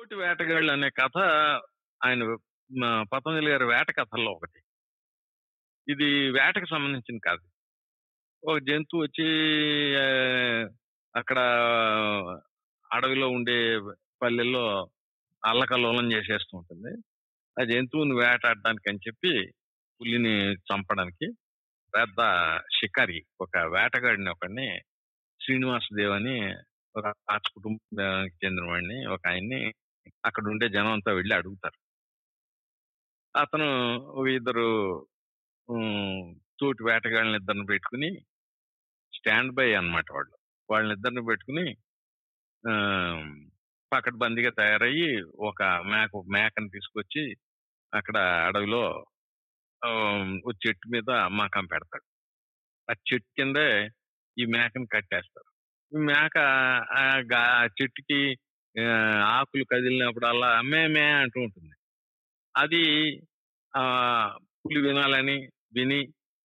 కోటి వేటగాళ్ళు అనే కథ ఆయన పతంజలి గారి వేట కథల్లో ఒకటి. ఇది వేటకు సంబంధించిన కథ. ఒక జంతువు వచ్చి అక్కడ అడవిలో ఉండే పల్లెల్లో అల్లకల్లోలం చేసేస్తూ ఉంటుంది. ఆ జంతువుని వేటాడడానికి అని చెప్పి పులిని చంపడానికి పెద్ద షికారి ఒక వేటగాడిని ఒకడిని శ్రీనివాసదేవ్ అని ఒక రాజ కుటుంబానికి చెందిన వాడిని ఒక ఆయన్ని అక్కడ ఉండే జనం అంతా వెళ్ళి అడుగుతారు. అతను ఇద్దరు తోటి వేటగాళ్ళని ఇద్దరిని పెట్టుకుని స్టాండ్ బై అన్నమాట వాళ్ళు. వాళ్ళని ఇద్దరిని పెట్టుకుని ఆ, పకడ్బందీగా తయారయ్యి ఒక మేక మేకను తీసుకొచ్చి అక్కడ అడవిలో ఒక చెట్టు మీద మకం పెడతాడు. ఆ చెట్టు కిందే ఈ మేకను కట్టేస్తారు. ఈ మేక ఆ చెట్టుకి ఆకులు కదిలినప్పుడల్లా అమ్మే మే అంటూ ఉంటుంది. అది ఆ పులి వినాలని విని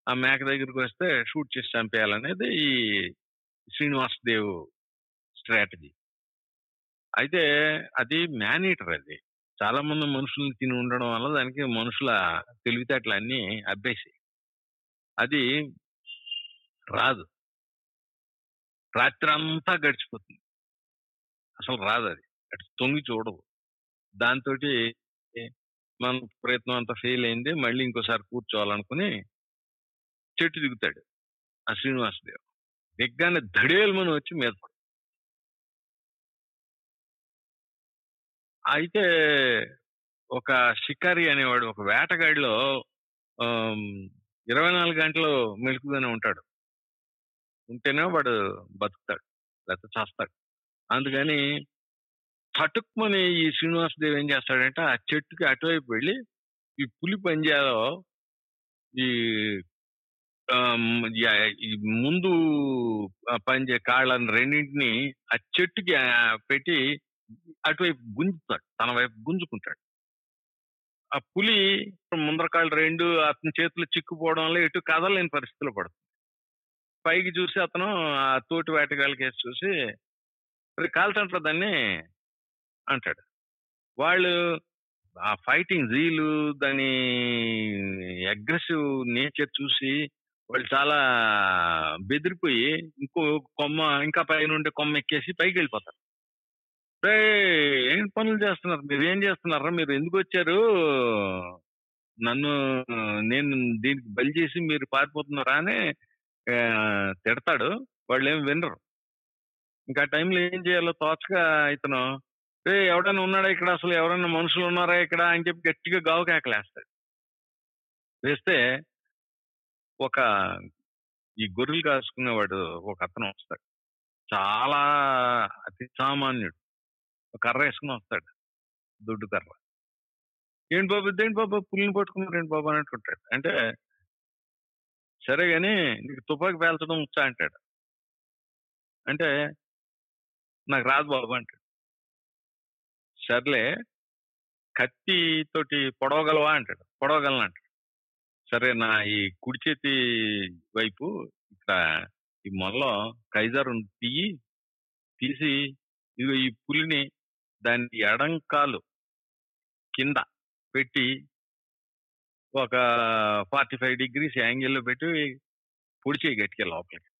ఆ మేక దగ్గరికి వస్తే షూట్ చేసి చంపేయాలనేది ఈ శ్రీనివాస్ దేవ్ స్ట్రాటజీ. అయితే అది మ్యానీటర్ అది. చాలా మంది మనుషుల్ని తిని ఉండడం వల్ల దానికి మనుషుల తెలివితేటలన్నీ అబ్బేసి అది రాదు. రాత్రి అంతా గడిచిపోతుంది. అసలు రాదు అది అటు తొంగి చూడదు. దాంతో మన ప్రయత్నం అంతా ఫెయిల్ అయింది. మళ్ళీ ఇంకోసారి కూర్చోవాలనుకుని చెట్టు దిగుతాడు ఆ శ్రీనివాసదేవ్. దిగ్గానే దడేల్మని వచ్చి మీద అయితే ఒక షికారి అనేవాడు ఒక వేటగాడిలో ఇరవై నాలుగు గంటలు మెలుకుగానే ఉంటాడు. ఉంటేనే వాడు బతుకుతాడు లేకపోతే చేస్తాడు. అందుకని చటుక్కుమని ఈ శ్రీనివాసదేవ్ ఏం చేస్తాడంటే ఆ చెట్టుకి అటువైపు వెళ్ళి ఈ పులి పంజాలో ఈ ముందు పంజే కాళ్ళని రెండింటిని ఆ చెట్టుకి పెట్టి అటువైపు గుంజుతాడు. తన వైపు గుంజుకుంటాడు. ఆ పులి ముందర కాళ్ళు రెండు అతని చేతులు చిక్కుపోవడం వల్ల ఎటు కదలలేని పరిస్థితిలో పడుతుంది. పైకి చూసి అతను ఆ తోటి వేటగాళ్ళకి వేసి చూసి "మరి కాల్చంటారు దాన్ని అంటాడు. వాళ్ళు ఆ ఫైటింగ్ జీలు దాని అగ్రెసివ్ నేచర్ చూసి వాళ్ళు చాలా బెదిరిపోయి ఇంకో కొమ్మ ఇంకా పైన ఉండే కొమ్మ ఎక్కేసి పైకి వెళ్ళిపోతారు. ఏం పనులు చేస్తున్నారు? మీరు ఏం చేస్తున్నారా? మీరు ఎందుకు వచ్చారు? నన్ను నేను దీనికి బలి చేసి మీరు పారిపోతున్నారా అని తిడతాడు. వాళ్ళు ఏం వినరు. ఇంకా టైంలో ఏం చేయాలో తోచగా ఇతను రే ఎవడైనా ఉన్నాడా ఇక్కడ? అసలు ఎవరైనా మనుషులు ఉన్నారా ఇక్కడ? అని చెప్పి గట్టిగా గావు కేకలేస్తాడు. వేస్తే ఒక ఈ గొర్రెలు కాసుకునేవాడు ఒక అతను వస్తాడు. చాలా అతి సామాన్యుడు. కర్ర వేసుకుని వస్తాడు. దుడ్డు కర్ర. ఏంటి బాబు? ఇదేంటి బాబు? పుల్లిని పట్టుకున్నారు ఏంటి బాబు? అన్నట్టు ఉంటాడు. అంటే సరే కానీ నీకు తుపాకి పేల్చడం వచ్చా? అంటాడు. అంటే నాకు రాదు బాబు అంటాడు. సర్లే కత్తి తోటి పొడవగలవా అంటాడు. పొడవగలను అంటాడు. సరే నా ఈ కుడి చేతి వైపు ఇక్కడ ఈ మొల్లో కైజారు తీయి తీసి ఇదిగో ఈ పులిని దాని ఎడంకాలు కింద పెట్టి ఒక ఫార్టీ ఫైవ్ డిగ్రీస్ యాంగిల్లో పెట్టి పొడిచేయి గట్టిగా లోపలికి.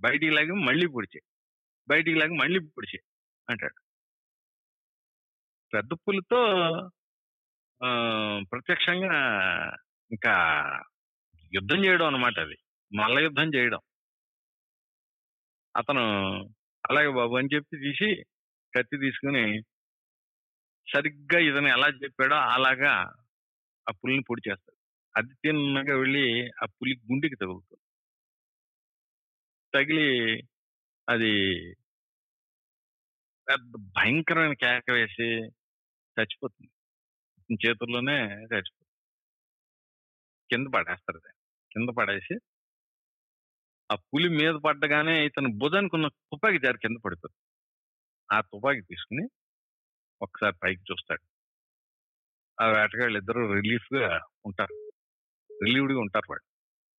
బయటికి లాగి మళ్ళీ పొడిచేయి బయటికి లాగా మళ్ళీ పొడిచేయి అంటాడు. పెద్ద పులితో ఆ, ప్రత్యక్షంగా ఇంకా యుద్ధం చేయడం అనమాట అది. మల్ల యుద్ధం చేయడం. అతను అలాగే బాబు అని చెప్పి తీసి కత్తి తీసుకుని సరిగ్గా ఇతను ఎలా చెప్పాడో అలాగా ఆ పులిని పొడి చేస్తాడు. అది తిన్నగా వెళ్ళి ఆ పులి గుండెకి తగులుతుంది. తగిలి అది పెద్ద భయంకరమైన కేక వేసి చచ్చిపోతుంది. చేతుల్లోనే చచ్చిపోతుంది కింద పడేస్తారు దాన్ని. కింద పడేసి ఆ పులి మీద పడ్డగానే ఇతను భుజానికి ఉన్న తుపాకి జారి కింద పడిపోతుంది. ఆ తుపాకి తీసుకుని ఒకసారి పైకి చూస్తాడు. ఆ వేటగాళ్ళు ఇద్దరు రిలీఫ్గా ఉంటారు. రిలీవ్డ్గా ఉంటారు వాళ్ళు.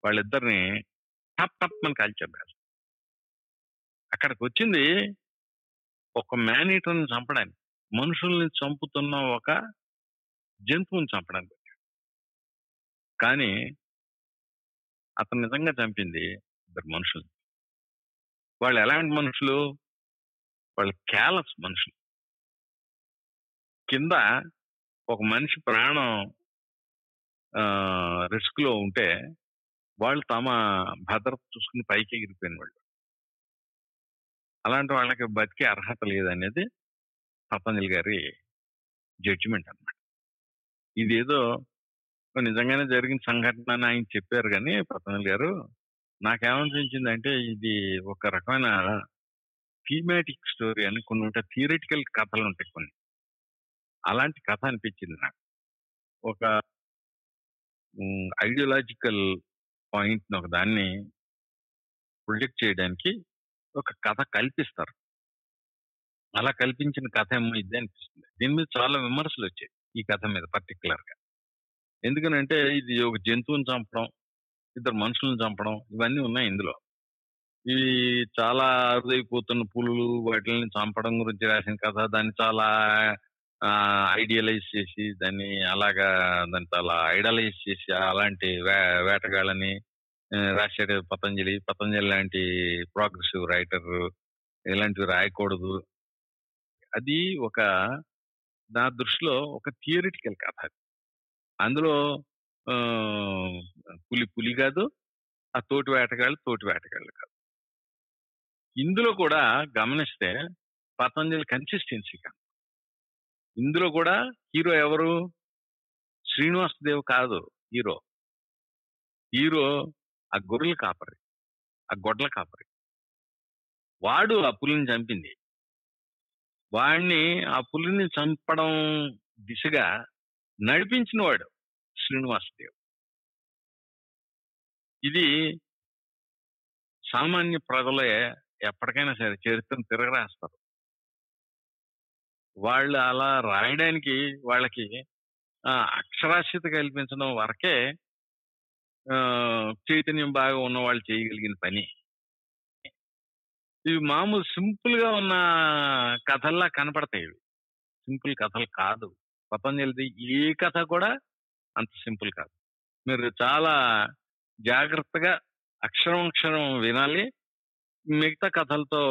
వాళ్ళిద్దరిని టప్ టప్ మన కాల్చేస్తారు అక్కడికి వచ్చింది ఒక మ్యాన్ చంపడానికి. మనుషుల్ని చంపుతున్న ఒక జంతువుని చంపడానికి కానీ అతను నిజంగా చంపింది ఇద్దరు మనుషులు వాళ్ళు ఎలాంటి మనుషులు? వాళ్ళు క్యాలస్ మనుషులు. కింద ఒక మనిషి ప్రాణం రిస్క్లో ఉంటే వాళ్ళు తమ భద్రత చూసుకుని పైకి ఎగిరిపోయిన వాళ్ళు. అలాంటి వాళ్ళకి బతికే అర్హత లేదనేది పతంజలి గారి జడ్జిమెంట్ అన్నమాట. ఇదేదో నిజంగానే జరిగిన సంఘటన అని ఆయన చెప్పారు కానీ పతంజలి గారు నాకేమనిపించిందంటే ఇది ఒక రకమైన థీమాటిక్ స్టోరీ అని కొన్ని ఉంటాయి థియరిటికల్ కథలు ఉంటాయి కొన్ని. అలాంటి కథ అనిపించింది నాకు. ఒక ఐడియాలజికల్ పాయింట్ ఒక దాన్ని ప్రొజెక్ట్ చేయడానికి ఒక కథ కల్పిస్తారు. అలా కల్పించిన కథ ఏమో ఇది అనిపిస్తుంది. దీని మీద చాలా విమర్శలు వచ్చాయి ఈ కథ మీద పర్టికులర్గా ఎందుకనంటే ఇది ఒక జంతువుని చంపడం ఇద్దరు మనుషులను చంపడం ఇవన్నీ ఉన్నాయి ఇందులో. ఇవి చాలా అరుదైపోతున్న పులులు వాటిని చంపడం గురించి రాసిన కథ దాన్ని చాలా ఐడియలైజ్ చేసి దాన్ని అలాగా దాన్ని చాలా ఐడలైజ్ చేసి అలాంటి వే వేటగాళ్ళని రాశాడు పతంజలి. పతంజలి లాంటి ప్రోగ్రెసివ్ రైటర్ ఇలాంటివి రాయకూడదు. అది ఒక నా దృష్టిలో ఒక థియరిటికల్ కథ అందులో పులి పులి కాదు ఆ తోటి వేటగాళ్ళు తోటి వేటగాళ్ళు కాదు. ఇందులో కూడా గమనిస్తే పతంజలి కన్సిస్టెన్సీ కాదు ఇందులో కూడా హీరో ఎవరు? శ్రీనివాస్ దేవ్ కాదు హీరో. హీరో ఆ గొర్రెల కాపరి ఆ గొడ్ల కాపరి. వాడు ఆ పులిని చంపింది. వాడిని ఆ పులిని చంపడం దిశగా నడిపించిన వాడు శ్రీనివాసదేవ్. ఇది సామాన్య ప్రజలే ఎప్పటికైనా సరే చరిత్రను తిరగరాస్తారు. వాళ్ళు అలా రాయడానికి వాళ్ళకి ఆ, అక్షరాస్యత కల్పించడం వరకే చైతన్యం బాగా ఉన్న వాళ్ళు చేయగలిగిన పని. ఇవి మామూలు సింపుల్గా ఉన్న కథల్లా కనపడతాయి ఇవి. సింపుల్ కథలు కాదు. పతంజలిది ఏ కథ కూడా అంత సింపుల్ కాదు. మీరు చాలా జాగ్రత్తగా అక్షరం అక్షరం వినాలి. మిగతా కథలతో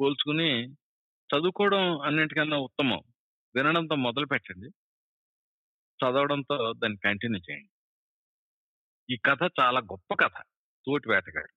పోల్చుకుని చదువుకోవడం అన్నింటికన్నా ఉత్తమం. వినడంతో మొదలు పెట్టండి చదవడంతో దాన్ని కంటిన్యూ చేయండి. ఈ కథ చాలా గొప్ప కథ. తోటి వేటగాడు.